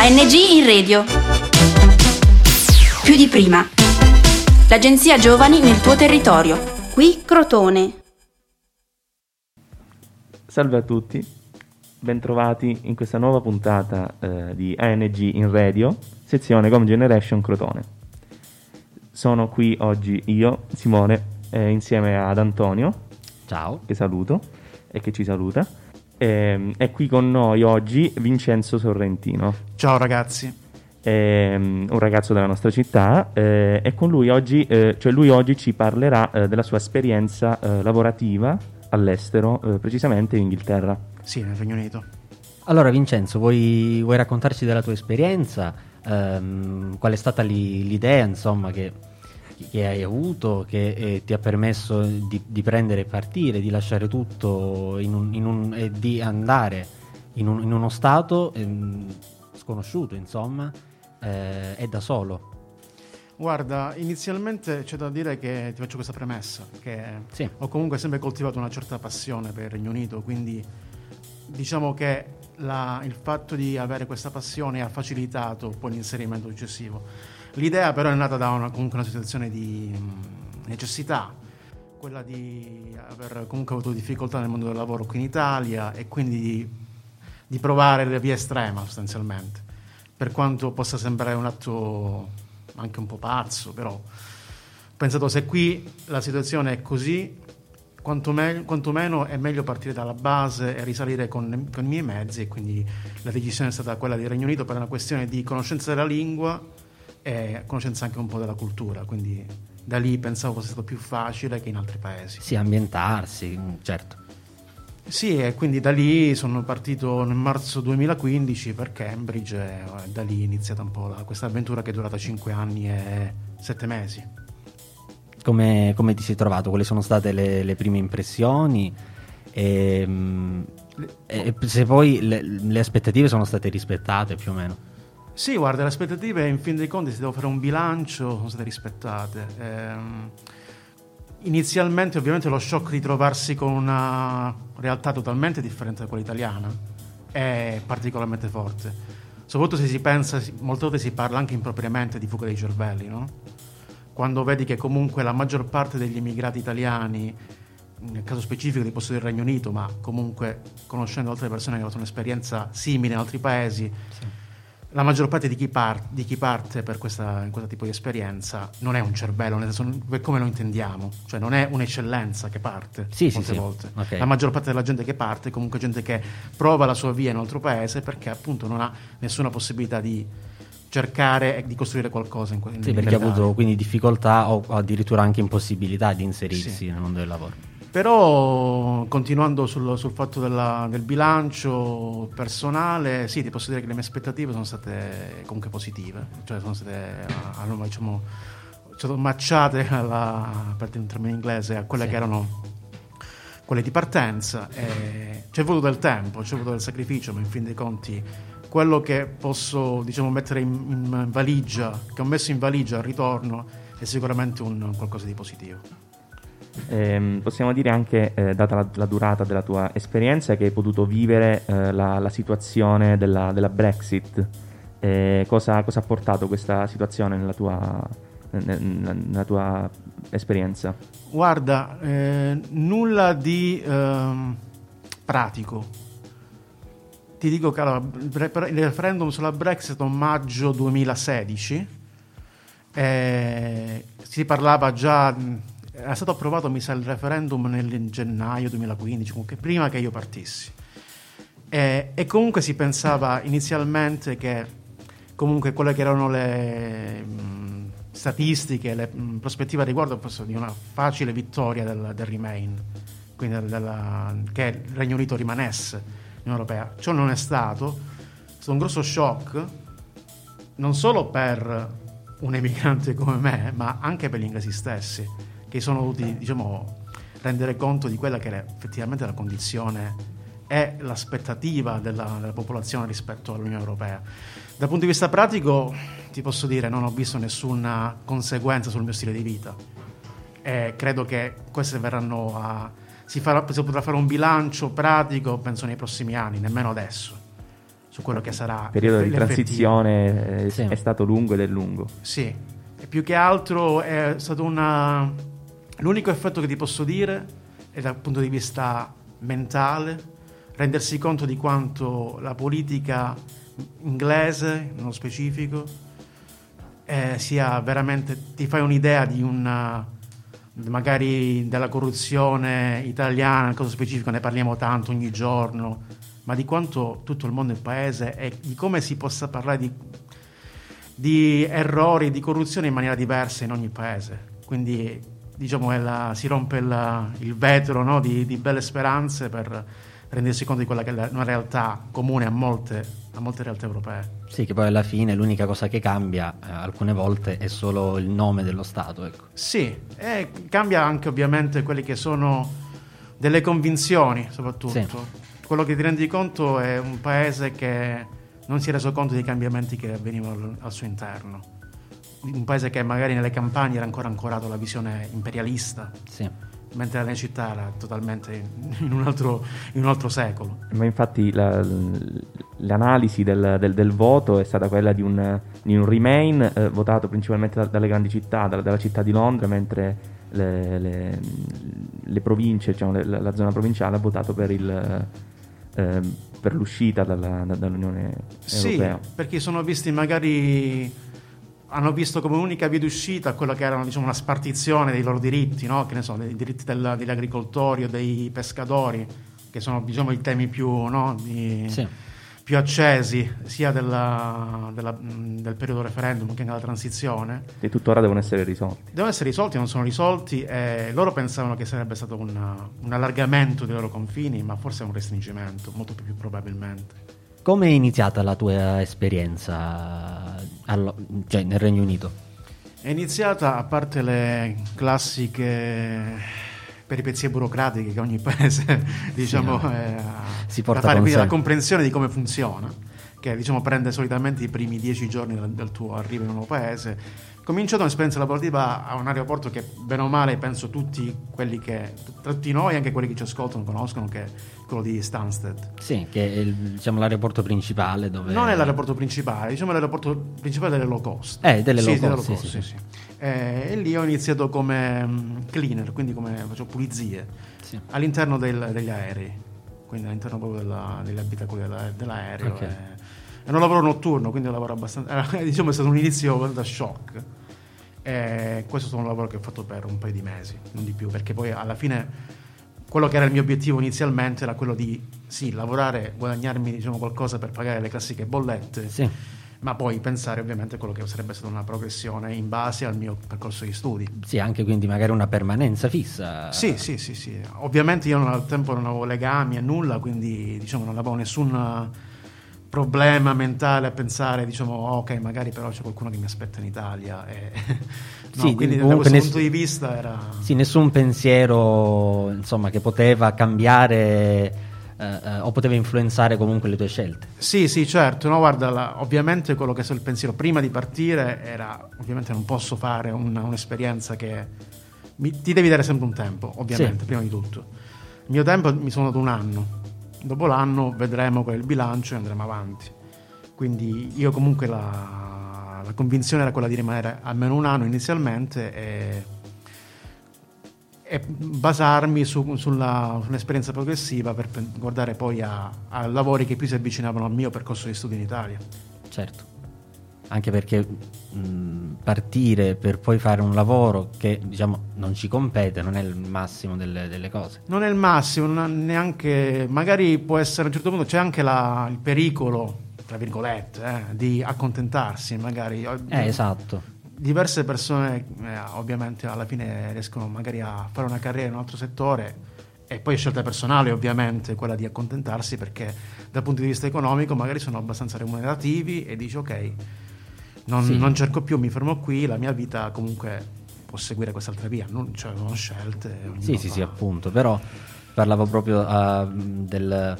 ANG in radio. Più di prima. L'agenzia Giovani nel tuo territorio. Qui Crotone. Salve a tutti, bentrovati in questa nuova puntata eh, di ANG in radio, sezione Com Generation Crotone. Sono qui oggi io, Simone, eh, insieme ad Antonio. Ciao. Che saluto e che ci saluta. E, è qui con noi oggi Vincenzo Sorrentino. Ciao ragazzi. È un ragazzo della nostra città eh, e con lui oggi, eh, cioè lui oggi ci parlerà eh, della sua esperienza eh, lavorativa all'estero, eh, precisamente in Inghilterra. Sì, nel Regno Unito. Allora Vincenzo, vuoi, vuoi raccontarci della tua esperienza? Ehm, qual è stata li, l'idea insomma, che, che, hai avuto, che eh, ti ha permesso di, di, prendere e partire, di lasciare tutto in un, in un, e di andare in, un, in uno stato ehm, sconosciuto, insomma, eh, e da solo? Guarda, inizialmente c'è da dire che ti faccio questa premessa, che sì. ho comunque sempre coltivato una certa passione per il Regno Unito, quindi diciamo che la, il fatto di avere questa passione ha facilitato poi l'inserimento successivo. L'idea però è nata da una, comunque una situazione di mh, necessità, quella di aver comunque avuto difficoltà nel mondo del lavoro qui in Italia e quindi di, di provare la via estrema sostanzialmente, per quanto possa sembrare un atto anche un po' pazzo, però ho pensato se qui la situazione è così, quantomeno, quantomeno è meglio partire dalla base e risalire con, con, i miei mezzi e quindi la decisione è stata quella del Regno Unito per una questione di conoscenza della lingua e conoscenza anche un po' della cultura, quindi da lì pensavo fosse stato più facile che in altri paesi. Sì, ambientarsi, certo. Sì, e quindi da lì sono partito nel marzo 2015 per Cambridge e da lì è iniziata un po' la, questa avventura che è durata 5 anni e 7 mesi. Come, come ti sei trovato? Quali sono state le, le prime impressioni? E, e, se poi le, le, aspettative sono state rispettate più o meno? Sì, guarda, le aspettative in fin dei conti, se devo fare un bilancio, sono state rispettate. Ehm, inizialmente ovviamente lo shock di trovarsi con una realtà totalmente differente da quella italiana è particolarmente forte. Soprattutto se si pensa, molte volte si parla anche impropriamente di fuga dei cervelli, no? Quando vedi che comunque la maggior parte degli immigrati italiani, nel caso specifico di posto del Regno Unito, ma comunque conoscendo altre persone che hanno avuto un'esperienza simile in altri paesi, sì la maggior parte di chi, par- di chi parte per questa, in questo tipo di esperienza non è un cervello, nel senso, per come lo intendiamo, cioè non è un'eccellenza che parte sì, molte sì, volte. Sì. Okay. La maggior parte della gente che parte è comunque gente che prova la sua via in un altro paese perché appunto non ha nessuna possibilità di cercare di costruire qualcosa in, in Sì, perché ha avuto quindi difficoltà o addirittura anche impossibilità di inserirsi nel mondo del lavoro. Però continuando sul, sul fatto della, del bilancio personale, sì, ti posso dire che le mie aspettative sono state comunque positive, cioè sono state, hanno, diciamo, sono matchate alla, per dire un termine inglese, a quelle sì. che erano quelle di partenza. E c'è voluto del tempo, c'è voluto del sacrificio, ma in fin dei conti quello che posso diciamo, mettere in, in valigia, che ho messo in valigia al ritorno, è sicuramente un qualcosa di positivo. Eh, possiamo dire anche, eh, data la, la, durata della tua esperienza, che hai potuto vivere eh, la, la, situazione della, della Brexit. Cosa, cosa, ha portato questa situazione nella tua, nella tua esperienza? Guarda, eh, nulla di ehm, pratico. Ti dico che allora, il referendum sulla Brexit a maggio 2016 eh, si parlava già era stato approvato, mi sa, il referendum nel gennaio 2015, comunque prima che io partissi. E, e, comunque si pensava inizialmente che comunque quelle che erano le mh, statistiche, le mh, prospettive a riguardo fossero di una facile vittoria del, del Remain, quindi della, che il Regno Unito rimanesse nell'Unione Europea. Ciò non è stato, è stato un grosso shock, non solo per un emigrante come me, ma anche per gli inglesi stessi che sono dovuti diciamo, rendere conto di quella che è effettivamente la condizione e l'aspettativa della, della, popolazione rispetto all'Unione Europea. Dal punto di vista pratico ti posso dire non ho visto nessuna conseguenza sul mio stile di vita e credo che queste verranno a... Si, farà, si potrà fare un bilancio pratico penso nei prossimi anni, nemmeno adesso su quello che sarà Il periodo di transizione eh, Sì. è stato lungo ed è lungo. Sì, e più che altro è stato una... L'unico effetto che ti posso dire è dal punto di vista mentale, rendersi conto di quanto la politica inglese, nello specifico, eh, sia veramente... ti fai un'idea di una... magari della corruzione italiana, nel caso specifico ne parliamo tanto ogni giorno, ma di quanto tutto il mondo è il paese e di come si possa parlare di di errori, di corruzione in maniera diversa in ogni paese. Quindi diciamo la- si rompe il, il vetro no, di, di belle speranze per rendersi conto di quella che è una realtà comune a molte, a molte realtà europee. Sì, che poi alla fine l'unica cosa che cambia eh, alcune volte è solo il nome dello Stato. Ecco. Sì, e cambia anche ovviamente quelle che sono delle convinzioni soprattutto. Sì. Quello che ti rendi conto è un paese che non si è reso conto dei cambiamenti che avvenivano al suo interno. Un paese che magari nelle campagne era ancora ancorato alla visione imperialista, Sì. mentre nelle città era totalmente in un altro, in un altro secolo. Ma infatti la- l'analisi del, del- del voto è stata quella di un, di un Remain eh, votato principalmente da- dalle grandi città, dalla, dalla città di Londra, mentre le, le- le province, diciamo, le- la, la zona provinciale ha votato per, il, eh, per l'uscita dalla- da- dall'Unione Sì, Europea. perché sono visti magari hanno visto come unica via d'uscita quella che era diciamo, una spartizione dei loro diritti, no? che ne so, dei diritti del- degli agricoltori o dei pescatori, che sono diciamo, i temi più, no? di- Sì. più accesi sia della- della- del periodo referendum che della transizione. E tuttora devono essere risolti. Devono essere risolti, non sono risolti e loro pensavano che sarebbe stato un, un allargamento dei loro confini, ma forse un restringimento, molto più probabilmente. Come è iniziata la tua esperienza allo- cioè, nel Regno Unito? È iniziata, a parte le classiche peripezie burocratiche che ogni paese diciamo, eh, Si da porta fare, con quindi la comprensione di come funziona, che diciamo, prende solitamente i primi dieci giorni del, tuo arrivo in un nuovo paese. Cominciato un'esperienza lavorativa a un aeroporto che, bene o male, penso tutti quelli che, tutti noi, anche quelli che ci ascoltano, conoscono, che è quello di Stansted. Sì, che è il- diciamo, l'aeroporto principale dove... Non è l'aeroporto principale, diciamo l'aeroporto principale delle low cost. Eh, delle low Sì, cost, low sì, cost, sì, sì, sì. Eh, e lì ho iniziato come mm, cleaner, quindi come facevo pulizie all'interno del- degli aerei, quindi all'interno proprio della- degli abitacoli della- dell'aereo. Ok. E, è un lavoro notturno, quindi un lavoro abbastanza... era, diciamo è stato un inizio da shock. E questo è stato un lavoro che ho fatto per un paio di mesi, non di più, perché poi alla fine quello che era il mio obiettivo inizialmente era quello di sì, lavorare, guadagnarmi diciamo, qualcosa per pagare le classiche bollette, Sì. ma poi pensare ovviamente a quello che sarebbe stata una progressione in base al mio percorso di studi. Sì, anche quindi magari una permanenza fissa. Sì, sì, sì, sì. Ovviamente io non- al tempo non avevo legami e nulla, quindi diciamo non avevo nessun eh, problema mentale a pensare, diciamo, "Oh, ok, magari però c'è qualcuno che mi aspetta in Italia. E... no, Sì, quindi da questo ness- punto di vista era... Sì, nessun pensiero insomma, che poteva cambiare eh, eh, o poteva influenzare comunque le tue scelte. Sì, sì, certo. No, guarda, la- ovviamente quello che è stato il pensiero prima di partire era, ovviamente non posso fare una- un'esperienza che... mi- ti devi dare sempre un tempo, ovviamente, Sì. prima di tutto. Il mio tempo mi sono dato un anno. Dopo l'anno vedremo il bilancio e andremo avanti. Quindi io comunque la, la convinzione era quella di rimanere almeno un anno inizialmente e, e basarmi su, sulla, sull'esperienza progressiva per guardare poi a, a lavori che più si avvicinavano al mio percorso di studi in Italia. Certo. Anche perché mh, partire per poi fare un lavoro che diciamo non ci compete non è il massimo delle, delle cose. Non è il massimo, neanche, magari può essere a un certo punto c'è anche la- il pericolo, tra virgolette, eh, di accontentarsi, magari. Eh, esatto. Diverse persone eh, ovviamente alla fine riescono magari a fare una carriera in un altro settore e poi è scelta personale ovviamente quella di accontentarsi perché dal punto di vista economico magari sono abbastanza remunerativi e dici ok, non, Sì. non cerco più, mi fermo qui, la mia vita comunque può seguire quest'altra via, non, cioè, sono scelte. Sì, sì, fa- sì, appunto. Però parlavo proprio ah, del,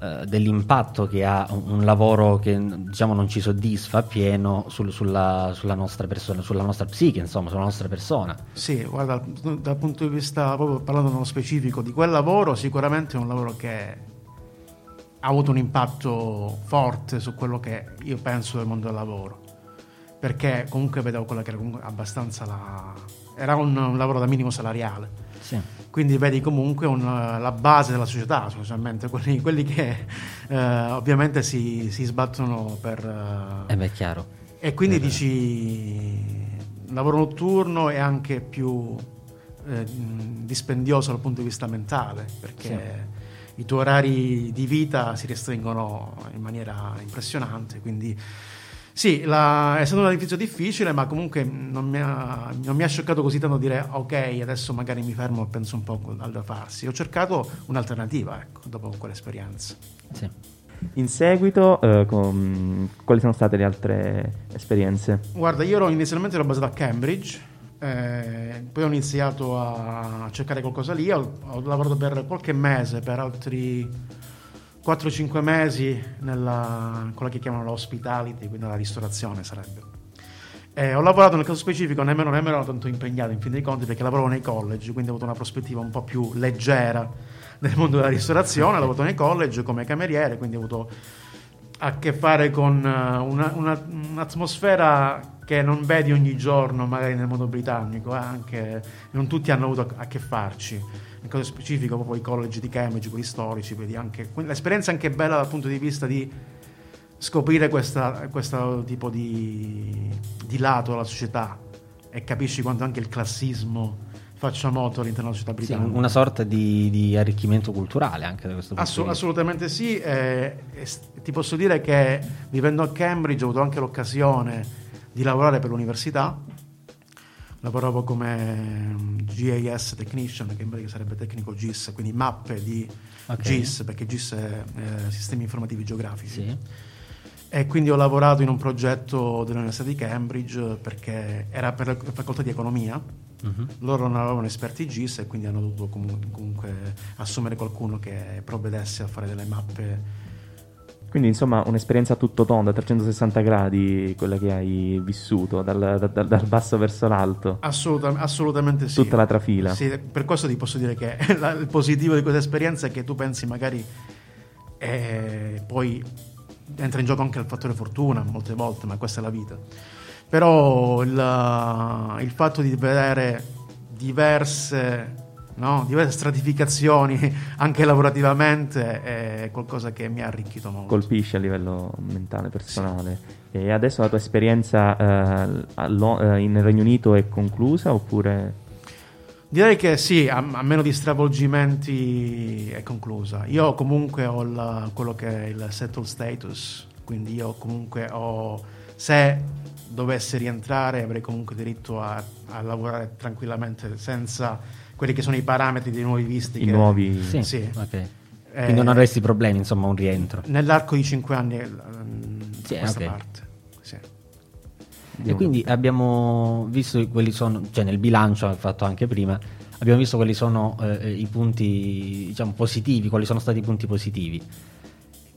eh, dell'impatto che ha un, lavoro che diciamo non ci soddisfa appieno sul- sulla, sulla nostra persona, sulla nostra psiche, insomma, sulla nostra persona. Sì, guarda, dal, dal punto di vista, proprio parlando nello specifico di quel lavoro, sicuramente è un lavoro che ha avuto un impatto forte su quello che io penso del mondo del lavoro, perché comunque vedevo quella che era abbastanza la... era un, un lavoro da minimo salariale. Sì. Quindi vedi comunque un- la base della società, specialmente quelli, quelli che eh, ovviamente si, si sbattono per... eh, Eh beh, chiaro. e quindi dici il lavoro notturno è anche più eh, dispendioso dal punto di vista mentale, perché i tuoi orari di vita si restringono in maniera impressionante, quindi sì, la- è stato un edificio difficile, ma comunque non mi, ha, non mi ha scioccato così tanto dire ok, adesso magari mi fermo e penso un po' al da farsi. Ho cercato un'alternativa, ecco, dopo quell'esperienza. Sì. In seguito, eh, con- quali sono state le altre esperienze? Guarda, io ero inizialmente ero basato a Cambridge, eh, poi ho iniziato a cercare qualcosa lì, ho, ho lavorato per qualche mese, per altri 4-5 mesi nella, quella che chiamano l'hospitality, quindi la ristorazione sarebbe. Eh, ho lavorato nel caso specifico, nemmeno, nemmeno ero tanto impegnato in fin dei conti perché lavoravo nei college, quindi ho avuto una prospettiva un po' più leggera nel mondo della ristorazione, ho lavorato nei college come cameriere, quindi ho avuto a che fare con eh, una- una- un'atmosfera che non vedi ogni giorno magari nel mondo britannico, eh, anche non tutti hanno avuto a, che farci. Nel caso specifico, proprio i college di Cambridge, quelli storici, vedi anche quindi l'esperienza è anche bella dal punto di vista di scoprire questa- questo tipo di, di lato della società e capisci quanto anche il classismo faccia moto all'interno della società Sì, britannica. una sorta di, di arricchimento culturale anche da questo punto Assu- di vista. assolutamente sì, eh, e s- ti posso dire che vivendo a Cambridge ho avuto anche l'occasione di lavorare per l'università. Lavoravo come mm, GIS technician, che in pratica sarebbe tecnico GIS, quindi mappe di Ok. GIS, perché GIS è eh, sistemi informativi geografici. Sì. E quindi ho lavorato in un progetto dell'Università di Cambridge perché era per la facoltà di economia. Mhm. Loro non avevano esperti GIS e quindi hanno dovuto comu- comunque assumere qualcuno che provvedesse a fare delle mappe. Quindi, insomma, un'esperienza tutto tondo, a 360 gradi, quella che hai vissuto, dal, dal- dal basso verso l'alto, Assoluta- assolutamente sì. tutta la trafila. Sì, per questo ti posso dire che la- il positivo di questa esperienza è che tu pensi magari eh, poi entra in gioco anche il fattore fortuna molte volte, ma questa è la vita. Però il, il fatto di vedere diverse, no, diverse stratificazioni anche lavorativamente è qualcosa che mi ha arricchito molto. colpisce a livello mentale, personale. E adesso la tua esperienza eh, eh, in Regno Unito è conclusa oppure... Direi che sì, a, a meno di stravolgimenti è conclusa. Io comunque ho il- quello che è il settled status, quindi io comunque ho, se dovessi rientrare avrei comunque diritto a, a lavorare tranquillamente senza quelli che sono i parametri dei nuovi visti. I che- nuovi... Sì, Sì. ok. Eh, Quindi non avresti problemi, insomma, un rientro. Nell'arco di cinque anni eh, Sì, questa ok. parte. Sì. E quindi abbiamo visto quelli sono, cioè nel bilancio fatto anche prima, abbiamo visto quali sono eh, i punti diciamo positivi, quali sono stati i punti positivi.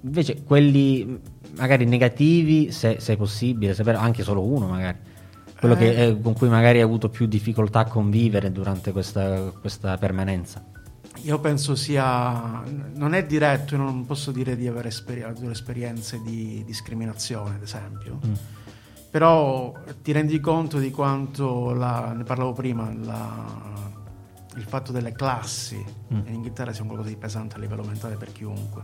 Invece quelli magari negativi, se, se è possibile, sapere anche solo uno magari, quello che, Eh. eh, con cui magari hai avuto più difficoltà a convivere durante questa, questa permanenza. Io penso sia. Non è diretto, io non posso dire di aver esperi- avuto esperienze di discriminazione, ad esempio. Mm. Però ti rendi conto di quanto, la- ne parlavo prima, la- il fatto delle classi Mm. in Inghilterra sia un qualcosa di pesante a livello mentale per chiunque.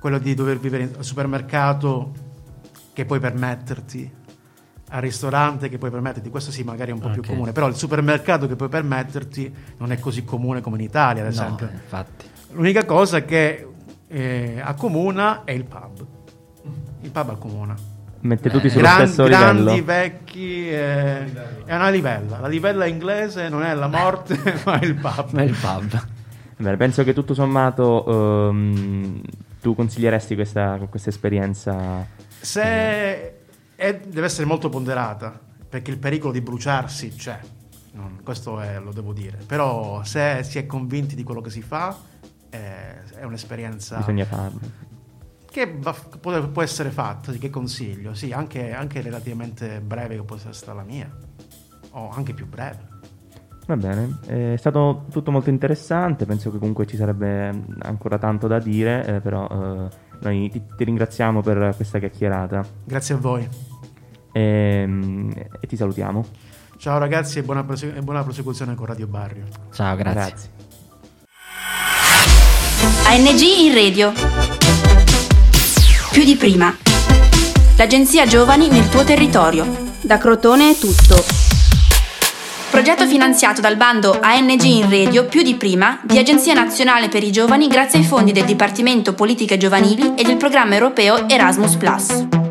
Quello di dover vivere al supermercato che puoi permetterti, al ristorante che puoi permetterti, questo sì magari è un po' più Ok. comune, però il supermercato che puoi permetterti non è così comune come in Italia, ad esempio. No, infatti. L'unica cosa che eh, accomuna è il pub. Il pub accomuna. Mette tutti Eh, sullo Gran- stesso grandi, livello. vecchi, eh, è una livella. La livella inglese non è la morte, ma è il pub. Ma il pub. Bene, penso che tutto sommato ehm, tu consiglieresti questa, questa esperienza. Se è- deve essere molto ponderata, perché il pericolo di bruciarsi c'è. Non- questo è- lo devo dire. Però se si è convinti di quello che si fa, eh, è un'esperienza Bisogna farlo. che va- può, può essere fatta, che consiglio. Sì, anche, anche relativamente breve che può essere stata la mia. O anche più breve. Va bene, è stato tutto molto interessante, penso che comunque ci sarebbe ancora tanto da dire, eh, però eh, noi ti, ti, ringraziamo per questa chiacchierata. Grazie a voi. E, ehm, e ti salutiamo. Ciao ragazzi e buona, prosegu- e buona prosecuzione con Radio Barrio. Ciao, grazie. grazie. ANG in radio. Più di prima. L'agenzia Giovani nel tuo territorio. Da Crotone è tutto. Progetto finanziato dal bando ANG in Radio più di prima di Agenzia Nazionale per i Giovani grazie ai fondi del Dipartimento Politiche Giovanili e del programma europeo Erasmus ⁇